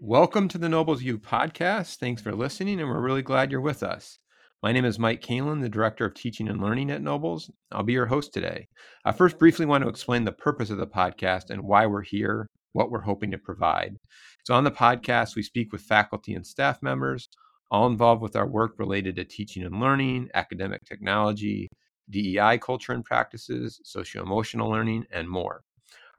Welcome to the Nobles U podcast. Thanks for listening, and we're really glad you're with us. My name is Mike Kalin, the Director of Teaching and Learning at Nobles. I'll be your host today. I first briefly want to explain the purpose of the podcast and why we're here, what we're hoping to provide. So, on the podcast, we speak with faculty and staff members, all involved with our work related to teaching and learning, academic technology, DEI culture and practices, socio emotional learning, and more.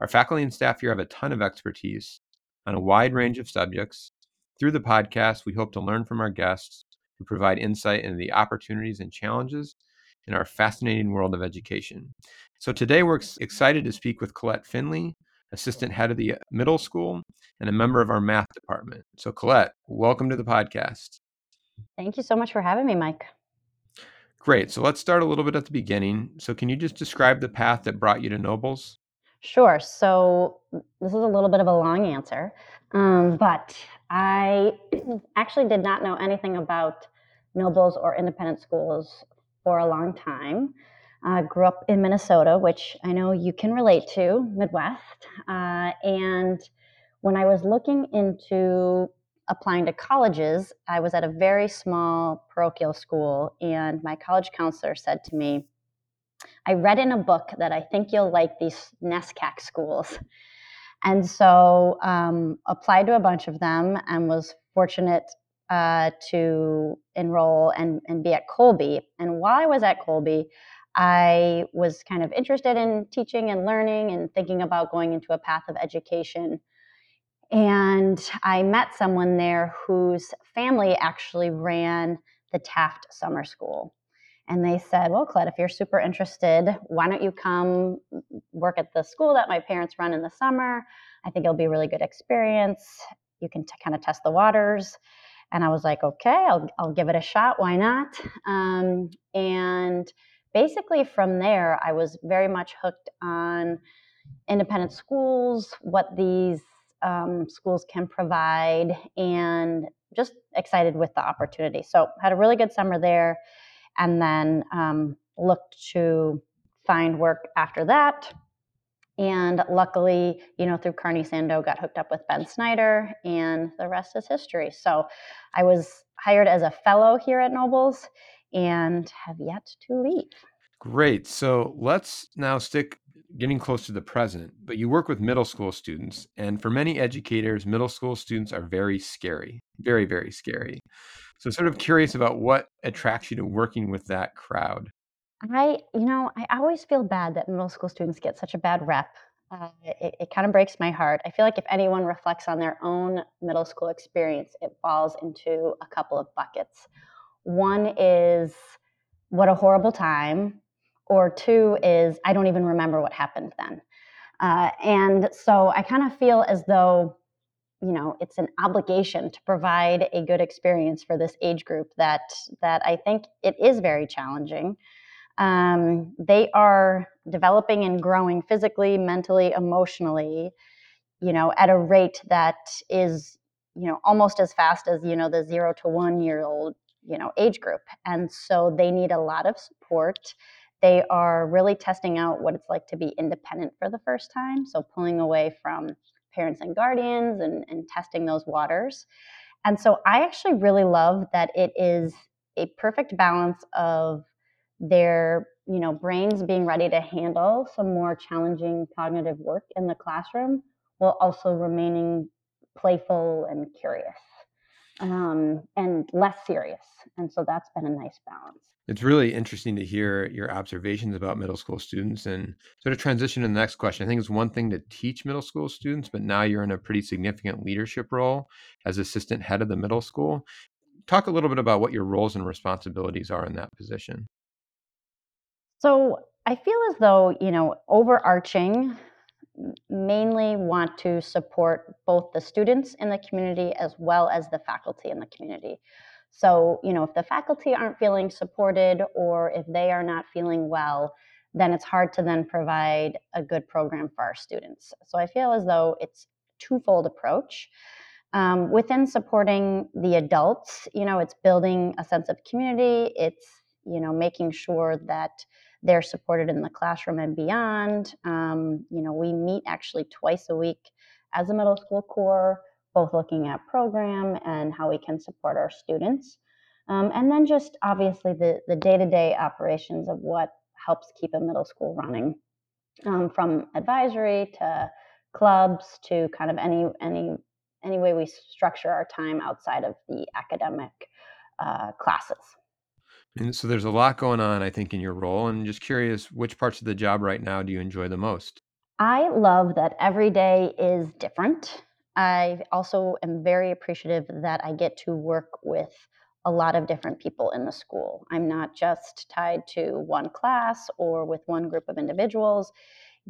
Our faculty and staff here have a ton of expertise on a wide range of subjects. Through the podcast, we hope to learn from our guests who provide insight into the opportunities and challenges in our fascinating world of education. So today we're excited to speak with Colette Finley, assistant head of the uh, middle school and a member of our math department. So Colette, welcome to the podcast. Thank you so much for having me, Mike. Great. So let's start a little bit at the beginning. So can you just describe the path that brought you to Nobles? Sure. So this is a little bit of a long answer, um, but I actually did not know anything about Nobles or independent schools for a long time. I uh, grew up in Minnesota, which I know you can relate to, Midwest. Uh, and when I was looking into applying to colleges, I was at a very small parochial school, and my college counselor said to me, I read in a book that I think you'll like these NESCAC schools. And so um, applied to a bunch of them and was fortunate uh, to enroll and, and be at Colby. And while I was at Colby, I was kind of interested in teaching and learning and thinking about going into a path of education. And I met someone there whose family actually ran the Taft Summer School. And they said, Well, Colette, if you're super interested, why don't you come work at the school that my parents run in the summer? I think it'll be a really good experience. You can t- kind of test the waters. And I was like, Okay, I'll, I'll give it a shot. Why not? Um, and basically, from there, I was very much hooked on independent schools, what these um, schools can provide, and just excited with the opportunity. So, had a really good summer there and then um, looked to find work after that. And luckily, you know, through Carney Sandoe, got hooked up with Ben Snyder, and the rest is history. So I was hired as a fellow here at Nobles and have yet to leave. Great. So let's now stick getting close to the present, but you work with middle school students. And for many educators, middle school students are very scary, very, very scary. So, sort of curious about what attracts you to working with that crowd. I, you know, I always feel bad that middle school students get such a bad rep. Uh, it, it kind of breaks my heart. I feel like if anyone reflects on their own middle school experience, it falls into a couple of buckets. One is what a horrible time, or two is I don't even remember what happened then. Uh, and so I kind of feel as though you know it's an obligation to provide a good experience for this age group that that I think it is very challenging. Um, they are developing and growing physically, mentally, emotionally, you know, at a rate that is you know almost as fast as you know the zero to one year old you know age group, and so they need a lot of support. They are really testing out what it's like to be independent for the first time. So pulling away from parents and guardians and, and testing those waters. And so I actually really love that it is a perfect balance of their you know brains being ready to handle some more challenging cognitive work in the classroom while also remaining playful and curious um, and less serious and so that's been a nice balance it's really interesting to hear your observations about middle school students and sort of transition to the next question. I think it's one thing to teach middle school students, but now you're in a pretty significant leadership role as assistant head of the middle school. Talk a little bit about what your roles and responsibilities are in that position. So I feel as though, you know, overarching, mainly want to support both the students in the community as well as the faculty in the community. So, you know, if the faculty aren't feeling supported or if they are not feeling well, then it's hard to then provide a good program for our students. So I feel as though it's twofold approach. Um, within supporting the adults, you know, it's building a sense of community. It's, you know, making sure that they're supported in the classroom and beyond. Um, you know, we meet actually twice a week as a middle school core, both looking at program and how we can support our students. Um, and then just obviously the, the day-to-day operations of what helps keep a middle school running um, from advisory to clubs to kind of any any any way we structure our time outside of the academic uh, classes. And so there's a lot going on, I think, in your role. And just curious, which parts of the job right now do you enjoy the most? I love that every day is different. I also am very appreciative that I get to work with a lot of different people in the school. I'm not just tied to one class or with one group of individuals.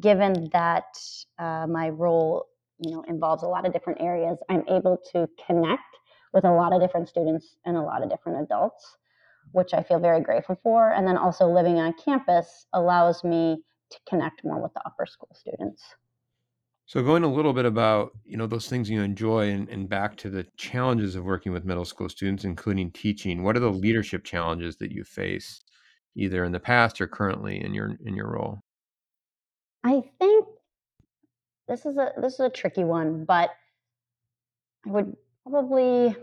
Given that uh, my role, you know, involves a lot of different areas, I'm able to connect with a lot of different students and a lot of different adults, which I feel very grateful for. And then also living on campus allows me to connect more with the upper school students. So going a little bit about, you know, those things you enjoy and, and back to the challenges of working with middle school students, including teaching, what are the leadership challenges that you face either in the past or currently in your in your role? I think this is a this is a tricky one, but I would probably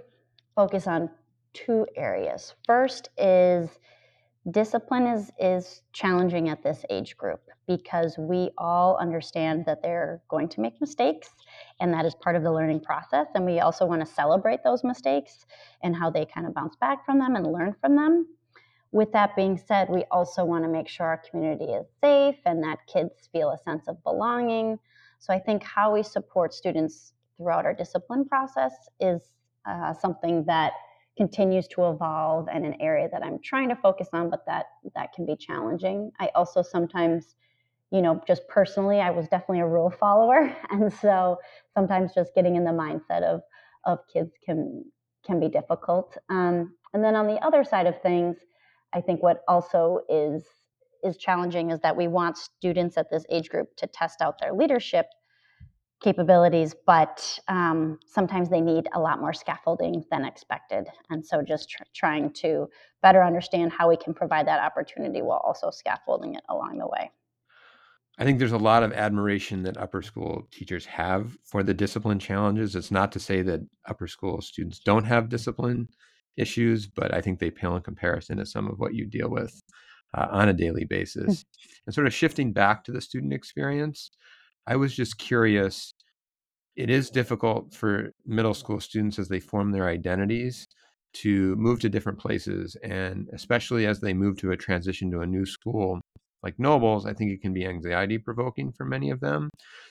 focus on two areas. First is discipline is is challenging at this age group because we all understand that they're going to make mistakes and that is part of the learning process and we also want to celebrate those mistakes and how they kind of bounce back from them and learn from them with that being said we also want to make sure our community is safe and that kids feel a sense of belonging so i think how we support students throughout our discipline process is uh, something that continues to evolve and an area that I'm trying to focus on, but that that can be challenging. I also sometimes, you know, just personally, I was definitely a rule follower, and so sometimes just getting in the mindset of of kids can can be difficult. Um, and then on the other side of things, I think what also is is challenging is that we want students at this age group to test out their leadership capabilities, but um, sometimes they need a lot more scaffolding than expected. And so just tr- trying to better understand how we can provide that opportunity while also scaffolding it along the way. I think there's a lot of admiration that upper school teachers have for the discipline challenges. It's not to say that upper school students don't have discipline issues, but I think they pale in comparison to some of what you deal with uh, on a daily basis. and sort of shifting back to the student experience, I was just curious. It is difficult for middle school students as they form their identities to move to different places. And especially as they move to a transition to a new school like Nobles, I think it can be anxiety provoking for many of them.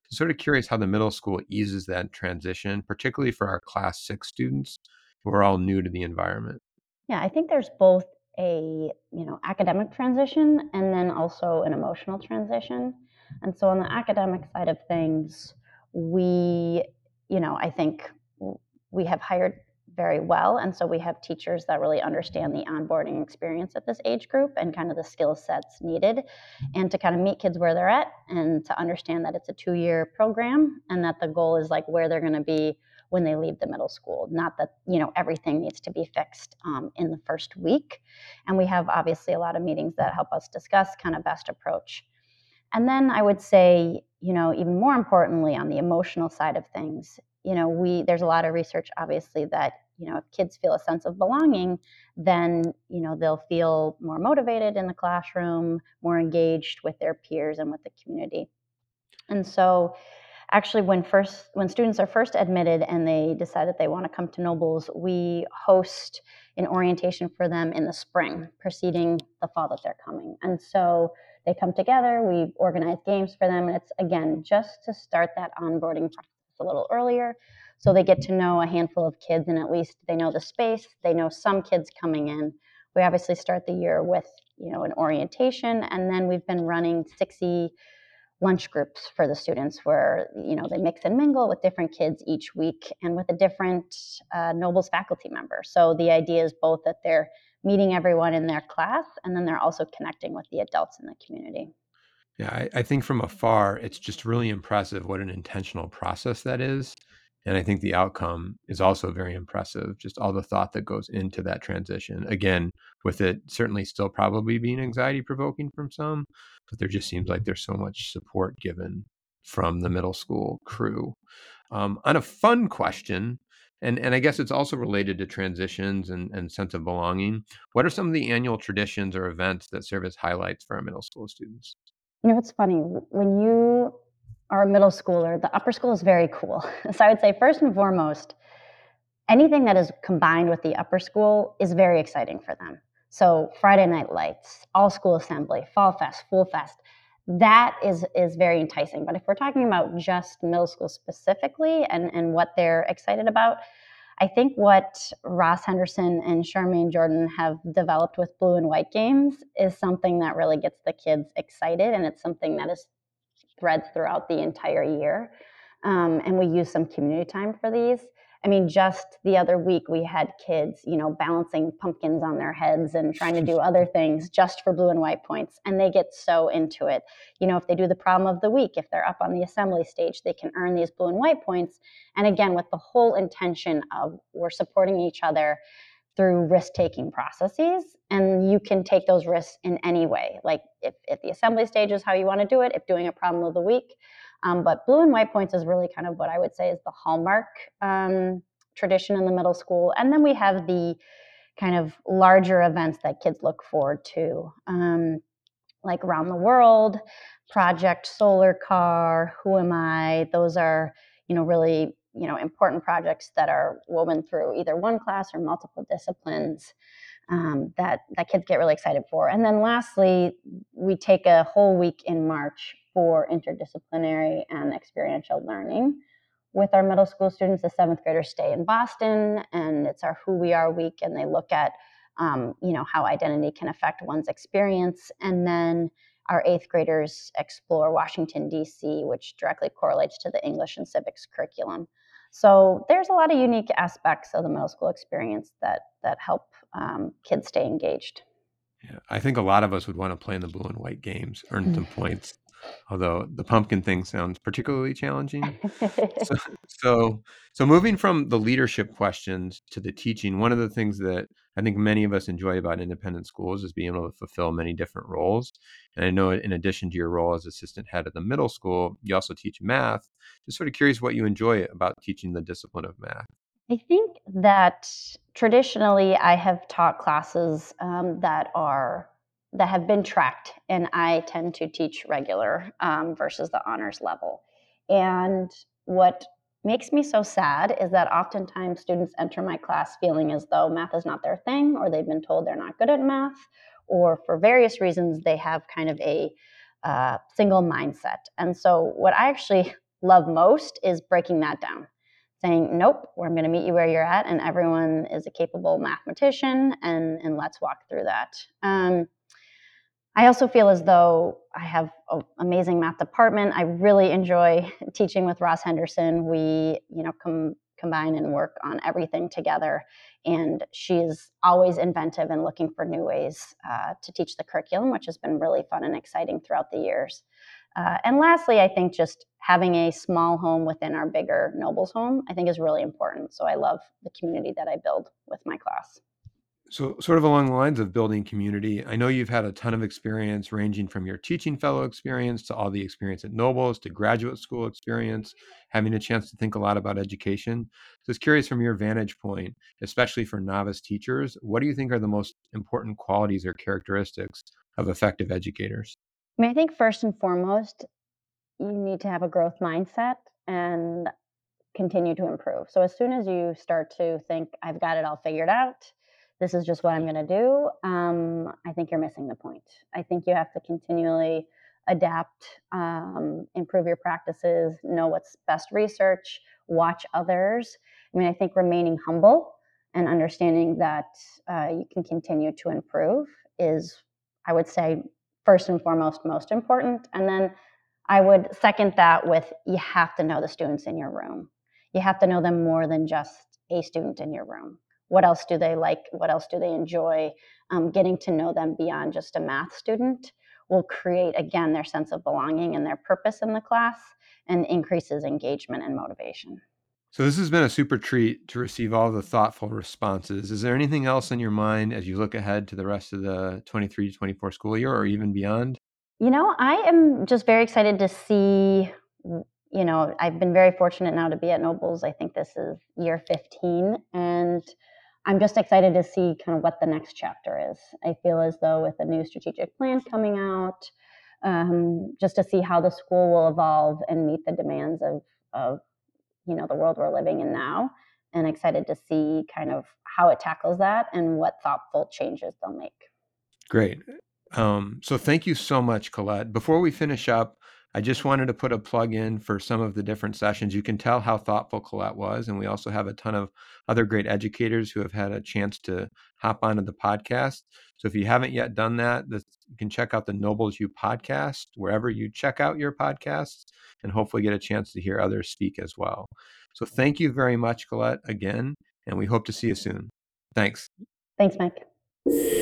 So, sort of curious how the middle school eases that transition, particularly for our class six students who are all new to the environment. Yeah, I think there's both a you know academic transition and then also an emotional transition. And so on the academic side of things, we, you know, I think we have hired very well. And so we have teachers that really understand the onboarding experience at this age group and kind of the skill sets needed and to kind of meet kids where they're at and to understand that it's a two year program and that the goal is like where they're going to be when they leave the middle school. Not that, you know, everything needs to be fixed um, in the first week. And we have obviously a lot of meetings that help us discuss kind of best approach and then I would say, you know, even more importantly, on the emotional side of things, you know, we there's a lot of research, obviously, that you know, if kids feel a sense of belonging, then you know they'll feel more motivated in the classroom, more engaged with their peers and with the community. And so, actually, when first when students are first admitted and they decide that they want to come to Nobles, we host an orientation for them in the spring, preceding the fall that they're coming. And so they come together, we organize games for them, and it's again just to start that onboarding process a little earlier so they get to know a handful of kids and at least they know the space, they know some kids coming in. We obviously start the year with, you know, an orientation and then we've been running 60 lunch groups for the students where you know they mix and mingle with different kids each week and with a different uh, nobles faculty member so the idea is both that they're meeting everyone in their class and then they're also connecting with the adults in the community yeah I, I think from afar it's just really impressive what an intentional process that is And I think the outcome is also very impressive, just all the thought that goes into that transition. Again, with it certainly still probably being anxiety provoking from some, but there just seems like there's so much support given from the middle school crew. Um, on a fun question, and, and I guess it's also related to transitions and, and sense of belonging. What are some of the annual traditions or events that serve as highlights for our middle school students? You know, it's funny when you are a middle schooler, the upper school is very cool. So I would say, first and foremost, anything that is combined with the upper school is very exciting for them. So Friday night lights, all school assembly, fall fest, fool fest, that is is very enticing. But if we're talking about just middle school specifically and, and what they're excited about, I think what Ross Henderson and Charmaine Jordan have developed with blue and white games is something that really gets the kids excited and it's something that is threads throughout the entire year. Um, and we use some community time for these. I mean, just the other week we had kids, you know, balancing pumpkins on their heads and trying to do other things just for blue and white points. And they get so into it. You know, if they do the problem of the week, if they're up on the assembly stage, they can earn these blue and white points. And again, with the whole intention of we're supporting each other through risk taking processes. And you can take those risks in any way. Like if, if the assembly stage is how you want to do it, if doing a problem of the week, um, but blue and white points is really kind of what I would say is the hallmark um, tradition in the middle school. And then we have the kind of larger events that kids look forward to, um, like Around the World, Project Solar Car, Who Am I? Those are, you know, really you know important projects that are woven through either one class or multiple disciplines um, that that kids get really excited for. And then lastly, we take a whole week in March for interdisciplinary and experiential learning. With our middle school students, the seventh graders stay in Boston, and it's our Who We Are week, and they look at um, you know how identity can affect one's experience, and then our eighth graders explore Washington D.C., which directly correlates to the English and civics curriculum. So there's a lot of unique aspects of the middle school experience that that help um, kids stay engaged. Yeah, I think a lot of us would want to play in the blue and white games, earn some points. Although the pumpkin thing sounds particularly challenging. So, so, so moving from the leadership questions to the teaching, one of the things that I think many of us enjoy about independent schools is being able to fulfill many different roles. And I know in addition to your role as assistant head at the middle school, you also teach math. Just sort of curious what you enjoy about teaching the discipline of math. I think that traditionally I have taught classes um, that are that have been tracked, and I tend to teach regular um, versus the honors level. And what makes me so sad is that oftentimes students enter my class feeling as though math is not their thing, or they've been told they're not good at math, or for various reasons they have kind of a uh, single mindset. And so, what I actually love most is breaking that down saying, nope, we're going to meet you where you're at, and everyone is a capable mathematician, and, and let's walk through that. Um, I also feel as though I have an amazing math department. I really enjoy teaching with Ross Henderson. We, you know, com- combine and work on everything together. And she's always inventive and looking for new ways uh, to teach the curriculum, which has been really fun and exciting throughout the years. Uh, and lastly, I think just having a small home within our bigger Nobles home, I think is really important. So I love the community that I build with my class. So, sort of along the lines of building community, I know you've had a ton of experience ranging from your teaching fellow experience to all the experience at Nobles to graduate school experience, having a chance to think a lot about education. So, I curious from your vantage point, especially for novice teachers, what do you think are the most important qualities or characteristics of effective educators? I mean, I think first and foremost, you need to have a growth mindset and continue to improve. So, as soon as you start to think, I've got it all figured out, this is just what I'm going to do, um, I think you're missing the point. I think you have to continually adapt, um, improve your practices, know what's best research, watch others. I mean, I think remaining humble and understanding that uh, you can continue to improve is, I would say, first and foremost, most important. And then I would second that with you have to know the students in your room. You have to know them more than just a student in your room what else do they like what else do they enjoy um, getting to know them beyond just a math student will create again their sense of belonging and their purpose in the class and increases engagement and motivation So this has been a super treat to receive all the thoughtful responses. Is there anything else in your mind as you look ahead to the rest of the 23 to 24 school year or even beyond? You know, I am just very excited to see you know, I've been very fortunate now to be at Nobles. I think this is year 15 and I'm just excited to see kind of what the next chapter is. I feel as though with a new strategic plan coming out, um, just to see how the school will evolve and meet the demands of, of you know the world we're living in now and excited to see kind of how it tackles that and what thoughtful changes they'll make. Great. Um, so thank you so much colette. Before we finish up I just wanted to put a plug in for some of the different sessions. You can tell how thoughtful Colette was. And we also have a ton of other great educators who have had a chance to hop onto the podcast. So if you haven't yet done that, you can check out the Nobles U podcast wherever you check out your podcasts and hopefully get a chance to hear others speak as well. So thank you very much, Colette, again. And we hope to see you soon. Thanks. Thanks, Mike.